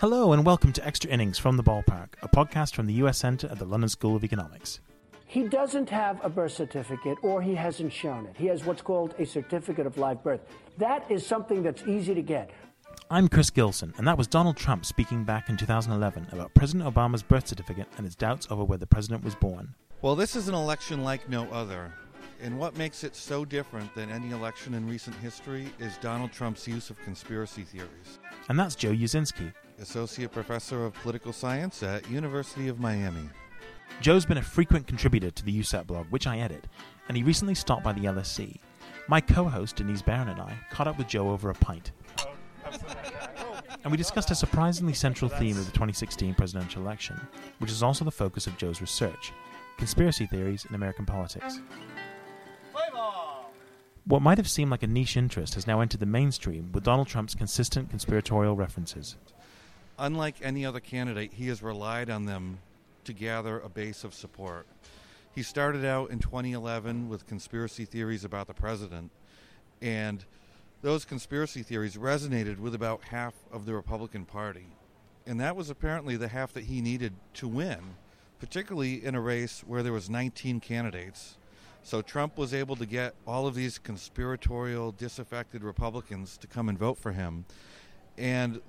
Hello, and welcome to Extra Innings from the Ballpark, a podcast from the U.S. Centre at the London School of Economics. He doesn't have a birth certificate or he hasn't shown it. He has what's called a certificate of live birth. That is something that's easy to get. I'm Chris Gilson, and that was Donald Trump speaking back in 2011 about President Obama's birth certificate and his doubts over where the president was born. Well, this is an election like no other. And what makes it so different than any election in recent history is Donald Trump's use of conspiracy theories. And that's Joe Uscinski, Associate Professor of Political Science at University of Miami. Joe's been a frequent contributor to the USAT blog, which I edit, and he recently stopped by the LSE. My co-host Denise Barron and I caught up with Joe over a pint. And we discussed a surprisingly central theme of the 2016 presidential election, which is also the focus of Joe's research conspiracy theories in American politics. What might have seemed like a niche interest has now entered the mainstream with Donald Trump's consistent conspiratorial references. Unlike any other candidate, he has relied on them to gather a base of support. He started out in 2011 with conspiracy theories about the president, and those conspiracy theories resonated with about half of the Republican Party. And that was apparently the half that he needed to win, particularly in a race where there was 19 candidates. So Trump was able to get all of these conspiratorial, disaffected Republicans to come and vote for him. And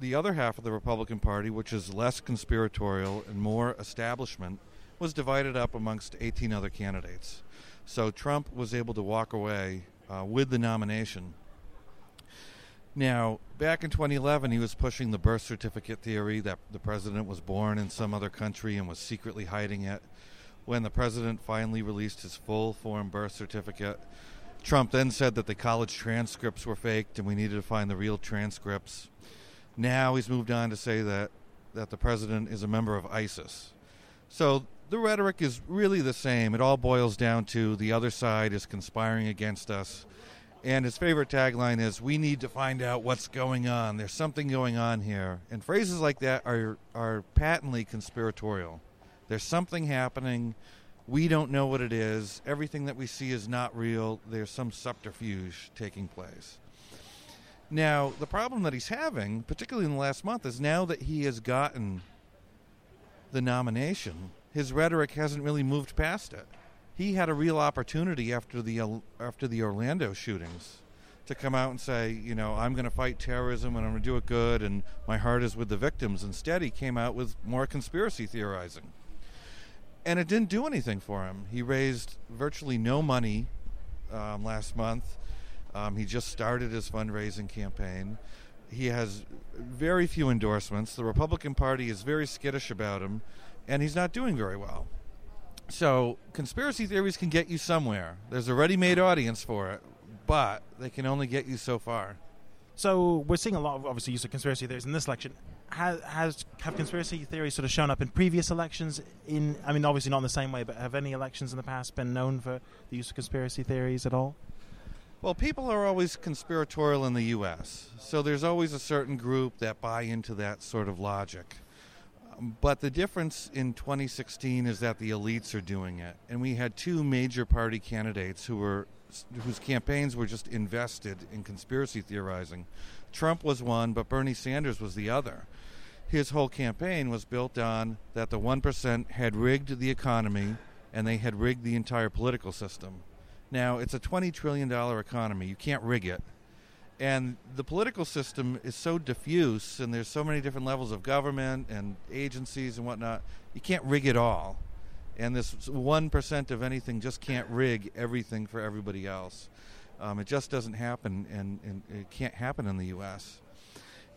the other half of the Republican Party, which is less conspiratorial and more establishment, was divided up amongst 18 other candidates. So Trump was able to walk away uh, with the nomination. Now, back in 2011, he was pushing the birth certificate theory that the president was born in some other country and was secretly hiding it. When the president finally released his full form birth certificate, Trump then said that the college transcripts were faked and we needed to find the real transcripts. Now he's moved on to say that, that the president is a member of ISIS. So the rhetoric is really the same. It all boils down to the other side is conspiring against us. And his favorite tagline is, We need to find out what's going on. There's something going on here. And phrases like that are, are patently conspiratorial. There's something happening. We don't know what it is. Everything that we see is not real. There's some subterfuge taking place. Now, the problem that he's having, particularly in the last month, is now that he has gotten the nomination, his rhetoric hasn't really moved past it. He had a real opportunity after the uh, after the Orlando shootings to come out and say, you know, I'm going to fight terrorism and I'm going to do it good, and my heart is with the victims. Instead, he came out with more conspiracy theorizing, and it didn't do anything for him. He raised virtually no money um, last month. Um, he just started his fundraising campaign. He has very few endorsements. The Republican Party is very skittish about him, and he's not doing very well. So, conspiracy theories can get you somewhere. There's a ready made audience for it, but they can only get you so far. So, we're seeing a lot of obviously use of conspiracy theories in this election. Has, have conspiracy theories sort of shown up in previous elections? In I mean, obviously not in the same way, but have any elections in the past been known for the use of conspiracy theories at all? Well, people are always conspiratorial in the U.S., so there's always a certain group that buy into that sort of logic. But the difference in 2016 is that the elites are doing it, and we had two major party candidates who were whose campaigns were just invested in conspiracy theorizing. Trump was one, but Bernie Sanders was the other. His whole campaign was built on that the 1% had rigged the economy and they had rigged the entire political system. Now, it's a $20 trillion economy. You can't rig it. And the political system is so diffuse, and there's so many different levels of government and agencies and whatnot, you can't rig it all. And this 1% of anything just can't rig everything for everybody else. Um, it just doesn't happen, and, and it can't happen in the U.S.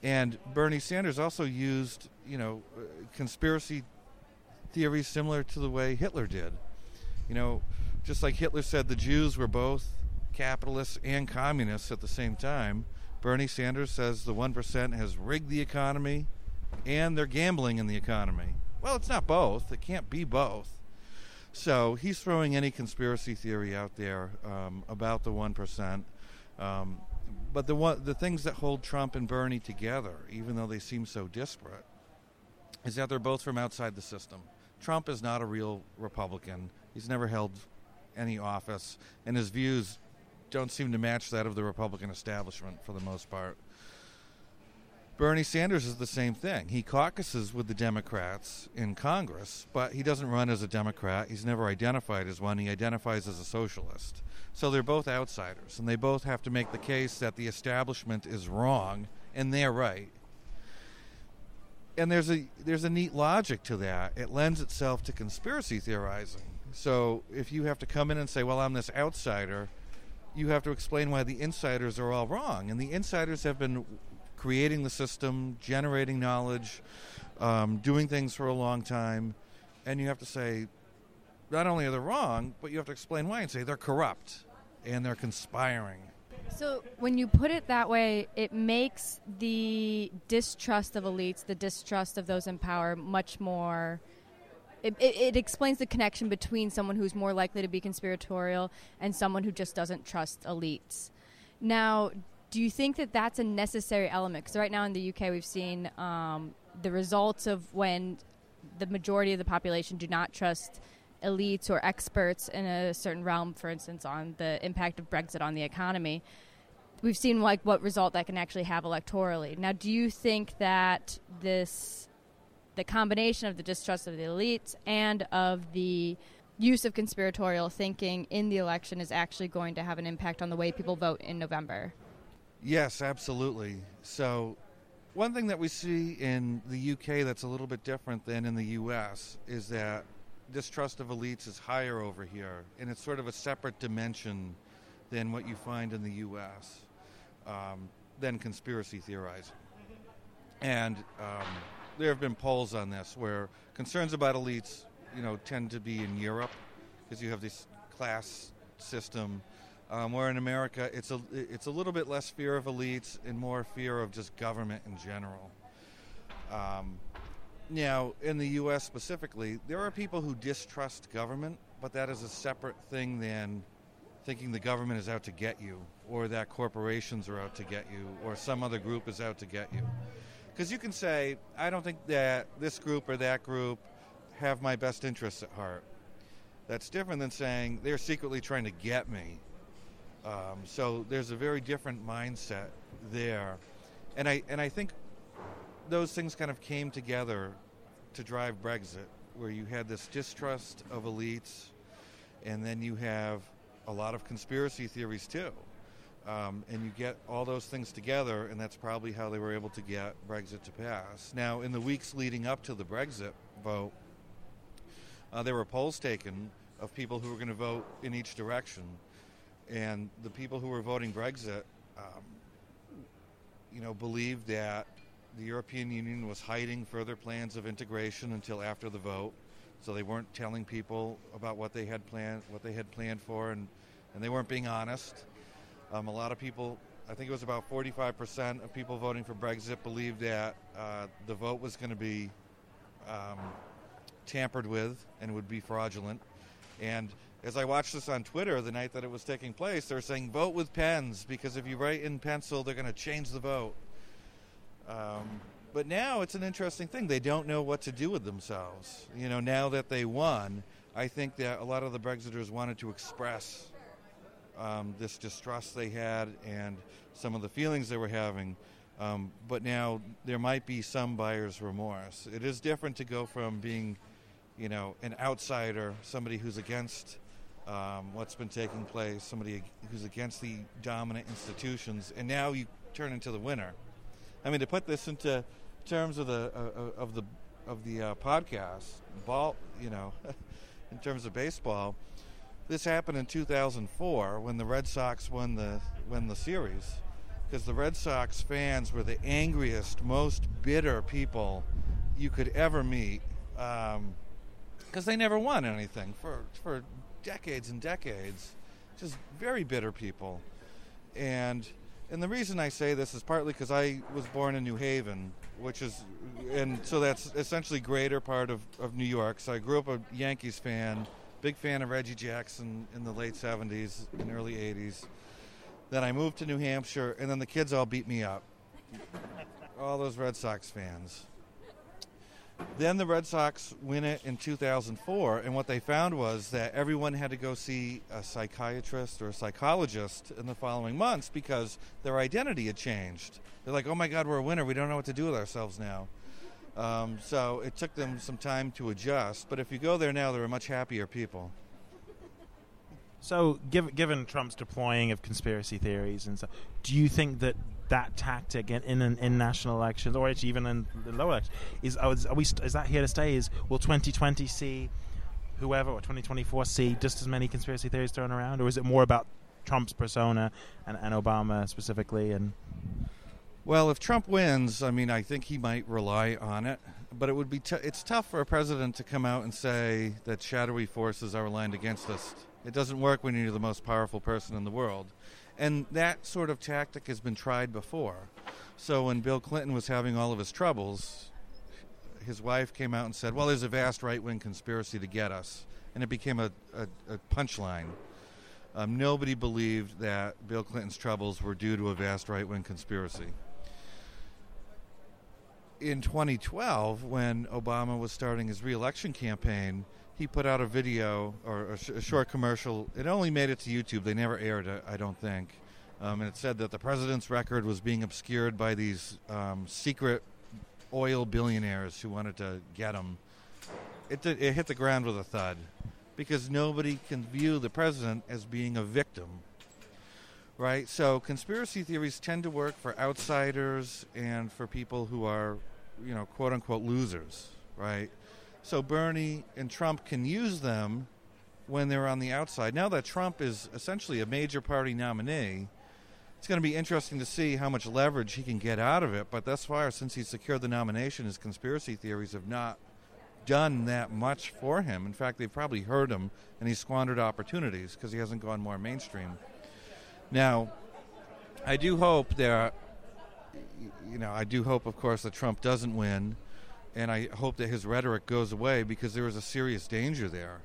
And Bernie Sanders also used, you know, uh, conspiracy theories similar to the way Hitler did. You know, just like Hitler said the Jews were both capitalists and communists at the same time, Bernie Sanders says the 1% has rigged the economy and they're gambling in the economy. Well, it's not both. It can't be both. So he's throwing any conspiracy theory out there um, about the 1%. Um, but the, one, the things that hold Trump and Bernie together, even though they seem so disparate, is that they're both from outside the system. Trump is not a real Republican. He's never held any office, and his views don't seem to match that of the Republican establishment for the most part. Bernie Sanders is the same thing. He caucuses with the Democrats in Congress, but he doesn't run as a Democrat. He's never identified as one. He identifies as a socialist. So they're both outsiders, and they both have to make the case that the establishment is wrong and they're right. And there's a there's a neat logic to that. It lends itself to conspiracy theorizing. So if you have to come in and say, "Well, I'm this outsider," you have to explain why the insiders are all wrong. And the insiders have been creating the system, generating knowledge, um, doing things for a long time, and you have to say, not only are they wrong, but you have to explain why and say they're corrupt and they're conspiring. So when you put it that way, it makes the distrust of elites, the distrust of those in power, much more. It, it, it, explains the connection between someone who's more likely to be conspiratorial and someone who just doesn't trust elites. Now, do you think that that's a necessary element? Because right now in the UK, we've seen um, the results of when the majority of the population do not trust elites or experts in a certain realm, for instance, on the impact of Brexit on the economy. We've seen like what result that can actually have electorally. Now, do you think that this, the combination of the distrust of the elites and of the use of conspiratorial thinking in the election is actually going to have an impact on the way people vote in November? Yes, absolutely. So, one thing that we see in the UK that's a little bit different than in the US is that distrust of elites is higher over here, and it's sort of a separate dimension than what you find in the US, um, than conspiracy theorizing. And um, there have been polls on this where concerns about elites, you know, tend to be in Europe because you have this class system um, where in America, it's a it's a little bit less fear of elites and more fear of just government in general. Um, now, in the U.S. specifically, there are people who distrust government, but that is a separate thing than thinking the government is out to get you, or that corporations are out to get you, or some other group is out to get you. Because you can say, I don't think that this group or that group have my best interests at heart. That's different than saying they're secretly trying to get me um, so there's a very different mindset there, and I and I think those things kind of came together to drive Brexit, where you had this distrust of elites, and then you have a lot of conspiracy theories too. Um, and you get all those things together, and that's probably how they were able to get Brexit to pass. Now, in the weeks leading up to the Brexit vote, uh, there were polls taken of people who were going to vote in each direction and the people who were voting Brexit, um, you know, believed that the European Union was hiding further plans of integration until after the vote. So they weren't telling people about what they had planned, what they had planned for, and, and they weren't being honest. Um, a lot of people, I think it was about 45% of people voting for Brexit, believed that uh, the vote was going to be um, tampered with and would be fraudulent. And as I watched this on Twitter the night that it was taking place, they're saying vote with pens because if you write in pencil, they're going to change the vote. Um, but now it's an interesting thing. They don't know what to do with themselves. You know, now that they won, I think that a lot of the Brexiters wanted to express um, this distrust they had and some of the feelings they were having. Um, but now there might be some buyer's remorse. It is different to go from being, you know, an outsider, somebody who's against um, what's been taking place, somebody who's against the dominant institutions, and now you turn into the winner. I mean, to put this into terms of the uh, uh of the of the uh, podcast, ball, you know, in terms of baseball, this happened in 2004 when the Red Sox won the won the series, because the Red Sox fans were the angriest, most bitter people you could ever meet. Um, because they never won anything for for decades and decades, just very bitter people. And and the reason I say this is partly because I was born in New Haven, which is, and so that's essentially greater part of, of New York. So I grew up a Yankees fan, big fan of Reggie Jackson in the late 70s and early 80s. Then I moved to New Hampshire, and then the kids all beat me up. all those Red Sox fans. Then the Red Sox win it in 2004, and what they found was that everyone had to go see a psychiatrist or a psychologist in the following months because their identity had changed. They're like, oh my God, we're a winner. We don't know what to do with ourselves now. Um, so it took them some time to adjust. But if you go there now, they're much happier people. So, given Trump's deploying of conspiracy theories and stuff, do you think that that tactic in in, in national elections, or even in the lower elections, oh, is are we is that here to stay? Is will 2020 see whoever or 2024 see just as many conspiracy theories thrown around, or is it more about Trump's persona and, and Obama specifically? And well, if Trump wins, I mean, I think he might rely on it, but it would be t- it's tough for a president to come out and say that shadowy forces are aligned against us it doesn't work when you're the most powerful person in the world. And that sort of tactic has been tried before. So when Bill Clinton was having all of his troubles, his wife came out and said, Well, there's a vast right wing conspiracy to get us. And it became a, a, a punchline. Um, nobody believed that Bill Clinton's troubles were due to a vast right wing conspiracy. In 2012, when Obama was starting his reelection campaign, he put out a video or a, sh- a, short commercial. It only made it to YouTube. They never aired it, I don't think. Um, and it said that the president's record was being obscured by these um, secret oil billionaires who wanted to get him. It, did, it hit the ground with a thud because nobody can view the president as being a victim. Right? So conspiracy theories tend to work for outsiders and for people who are, you know, quote unquote losers. Right? So Bernie and Trump can use them when they're on the outside. Now that Trump is essentially a major party nominee, it's going to be interesting to see how much leverage he can get out of it. But thus far, since he secured the nomination, his conspiracy theories have not done that much for him. In fact, they've probably hurt him, and he's squandered opportunities because he hasn't gone more mainstream. Now, I do hope that, you know, I do hope, of course, that Trump doesn't win and I hope that his rhetoric goes away because there is a serious danger there.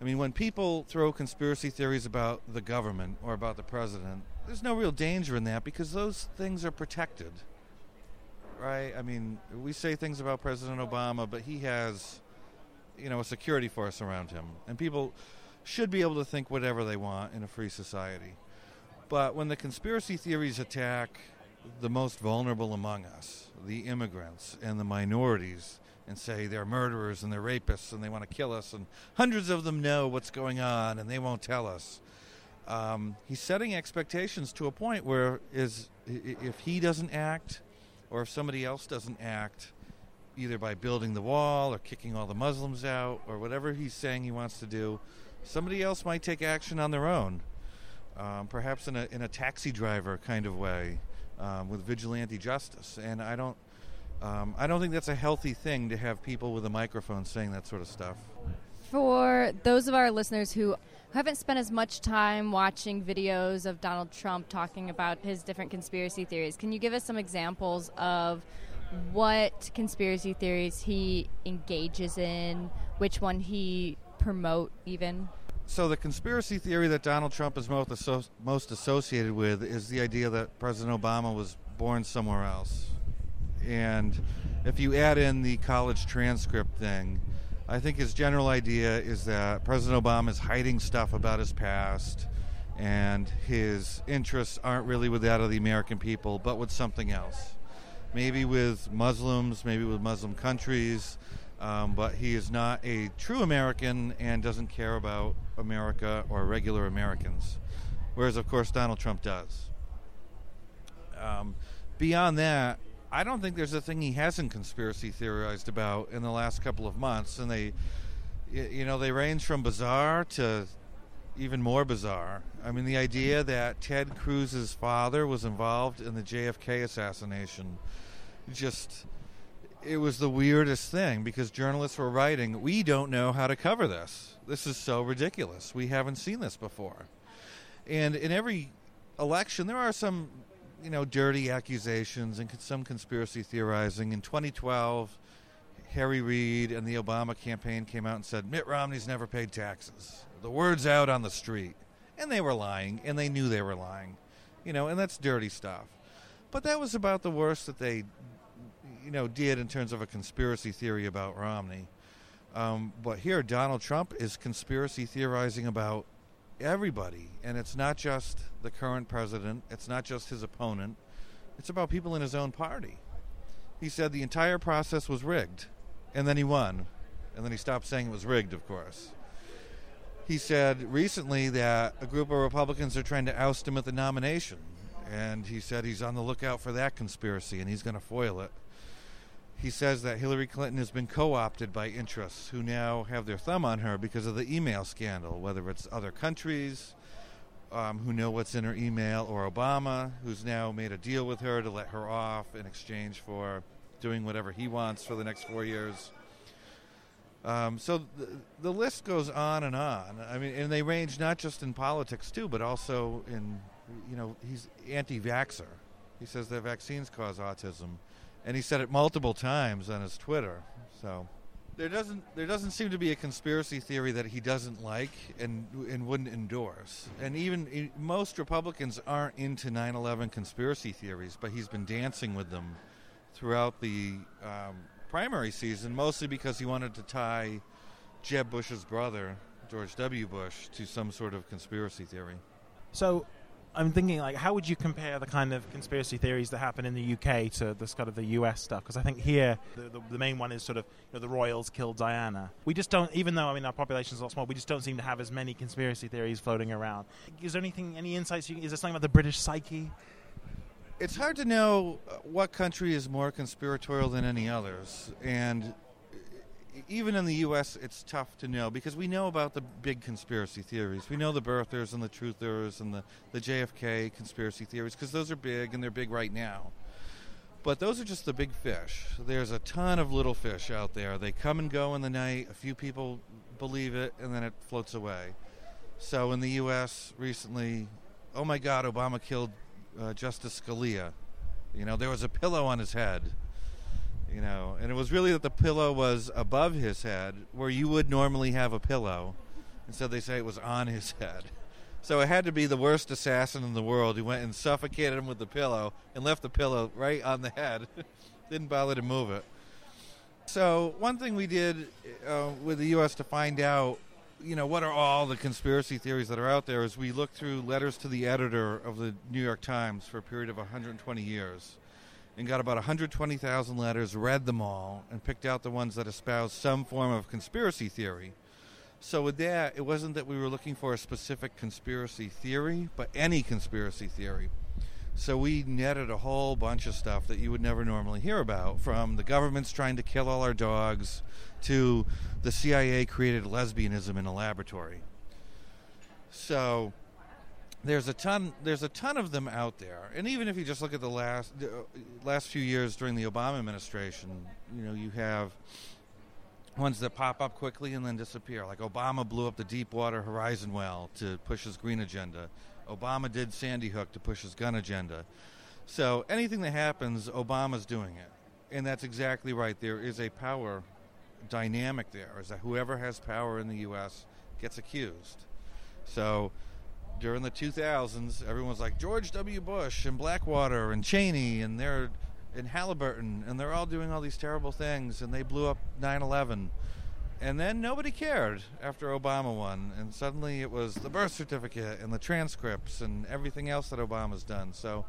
I mean, when people throw conspiracy theories about the government or about the president, there's no real danger in that because those things are protected. Right? I mean, we say things about President Obama, but he has, you know, a security force around him. And people should be able to think whatever they want in a free society. But when the conspiracy theories attack the most vulnerable among us, the immigrants and the minorities, and say they're murderers and they're rapists and they want to kill us, and hundreds of them know what's going on and they won't tell us. Um, he's setting expectations to a point where is if he doesn't act, or if somebody else doesn't act, either by building the wall or kicking all the Muslims out or whatever he's saying he wants to do, somebody else might take action on their own, um, perhaps in a in a taxi driver kind of way um, with vigilante justice, and I don't. Um, I don't think that's a healthy thing to have people with a microphone saying that sort of stuff. For those of our listeners who haven't spent as much time watching videos of Donald Trump talking about his different conspiracy theories, can you give us some examples of what conspiracy theories he engages in, which one he promote even? So the conspiracy theory that Donald Trump is most, most associated with is the idea that President Obama was born somewhere else. And if you add in the college transcript thing, I think his general idea is that President Obama is hiding stuff about his past and his interests aren't really with that of the American people, but with something else. Maybe with Muslims, maybe with Muslim countries, um, but he is not a true American and doesn't care about America or regular Americans, whereas, of course, Donald Trump does. Um, beyond that, I don't think there's a thing he hasn't conspiracy theorized about in the last couple of months, and they, you know, they range from bizarre to even more bizarre. I mean, the idea that Ted Cruz's father was involved in the JFK assassination just it was the weirdest thing because journalists were writing, "We don't know how to cover this. This is so ridiculous. We haven't seen this before." And in every election, there are some, you know, dirty accusations and some conspiracy theorizing. In 2012, Harry Reid and the Obama campaign came out and said Mitt Romney's never paid taxes. The word's out on the street, and they were lying, and they knew they were lying, you know, and that's dirty stuff. But that was about the worst that they you know, did in terms of a conspiracy theory about Romney. Um, but here, Donald Trump is conspiracy theorizing about everybody, and it's not just the current president. It's not just his opponent. It's about people in his own party. He said the entire process was rigged, and then he won, and then he stopped saying it was rigged. Of course. He said recently that a group of Republicans are trying to oust him at the nomination, and he said he's on the lookout for that conspiracy and he's going to foil it. He says that Hillary Clinton has been co opted by interests who now have their thumb on her because of the email scandal, whether it's other countries um, who know what's in her email, or Obama, who's now made a deal with her to let her off in exchange for doing whatever he wants for the next four years. Um, so the, the list goes on and on. I mean, and they range not just in politics too, but also in, you know, he's anti-vaxxer. He says that vaccines cause autism, and he said it multiple times on his Twitter. So there doesn't there doesn't seem to be a conspiracy theory that he doesn't like and and wouldn't endorse. And even most Republicans aren't into 9/11 conspiracy theories, but he's been dancing with them throughout the um, primary season, mostly because he wanted to tie Jeb Bush's brother, George W. Bush, to some sort of conspiracy theory. So, I'm thinking, like, how would you compare the kind of conspiracy theories that happen in the UK to this kind of the US stuff? Because I think here the, the, the, main one is sort of you know, the royals killed Diana. We just don't, even though I mean our population is a lot small, we just don't seem to have as many conspiracy theories floating around. Is there anything, any insights? You, is there something about the British psyche? it's hard to know what country is more conspiratorial than any others, and even in the U.S., it's tough to know because we know about the big conspiracy theories. We know the birthers and the truthers and the, the JFK conspiracy theories because those are big and they're big right now. But those are just the big fish. There's a ton of little fish out there. They come and go in the night. A few people believe it, and then it floats away. So in the U.S. recently, oh my God, Obama killed uh, Justice Scalia. You know, there was a pillow on his head. You know, and it was really that the pillow was above his head, where you would normally have a pillow. And so they say it was on his head. So it had to be the worst assassin in the world who went and suffocated him with the pillow and left the pillow right on the head. Didn't bother to move it. So one thing we did uh, with the U.S. to find out you know, what are all the conspiracy theories that are out there? As we look through letters to the editor of the New York Times for a period of 120 years, and got about 120,000 letters, read them all, and picked out the ones that espoused some form of conspiracy theory. So with that, it wasn't that we were looking for a specific conspiracy theory, but any conspiracy theory. So we netted a whole bunch of stuff that you would never normally hear about, from the government's trying to kill all our dogs to the CIA created lesbianism in a laboratory. So there's a ton there's a ton of them out there. And even if you just look at the last uh, last few years during the Obama administration, you know, you have ones that pop up quickly and then disappear. Like Obama blew up the Deepwater Horizon well to push his green agenda. Obama did Sandy Hook to push his gun agenda. So anything that happens, Obama's doing it. And that's exactly right. There is a power dynamic there, is that whoever has power in the U.S. gets accused. So during the 2000s, everyone's like George W. Bush and Blackwater and Cheney and they're in Halliburton and they're all doing all these terrible things and they blew up 9 11 and then nobody cared after Obama won, and suddenly it was the birth certificate and the transcripts and everything else that Obama's done. So,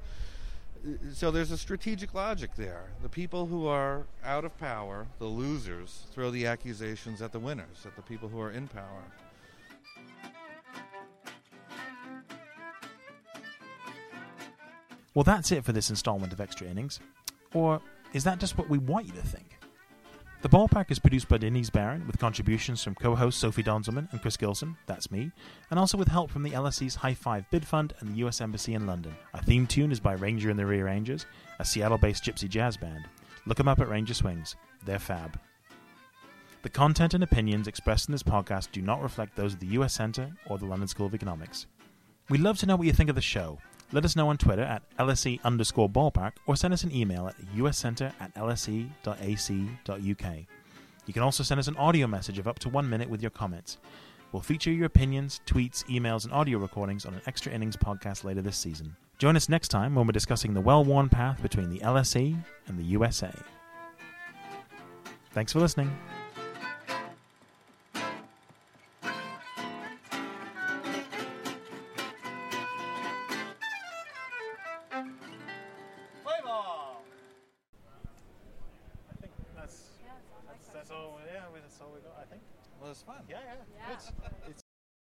so there's a strategic logic there. The people who are out of power, the losers, throw the accusations at the winners, at the people who are in power. Well, that's it for this installment of Extra Innings. Or is that just what we want you to think? The Ballpark is produced by Denise Barron with contributions from co hosts Sophie Donzelman and Chris Gilson, that's me, and also with help from the LSE's High Five Bid Fund and the US Embassy in London. Our theme tune is by Ranger and the Rearrangers, a Seattle based gypsy jazz band. Look them up at Ranger Swings. They're fab. The content and opinions expressed in this podcast do not reflect those of the US Centre or the London School of Economics. We'd love to know what you think of the show. Let us know on Twitter at LSE underscore ballpark or send us an email at uscenter at lse.ac.uk. You can also send us an audio message of up to one minute with your comments. We'll feature your opinions, tweets, emails, and audio recordings on an Extra Innings podcast later this season. Join us next time when we're discussing the well worn path between the LSE and the USA. Thanks for listening.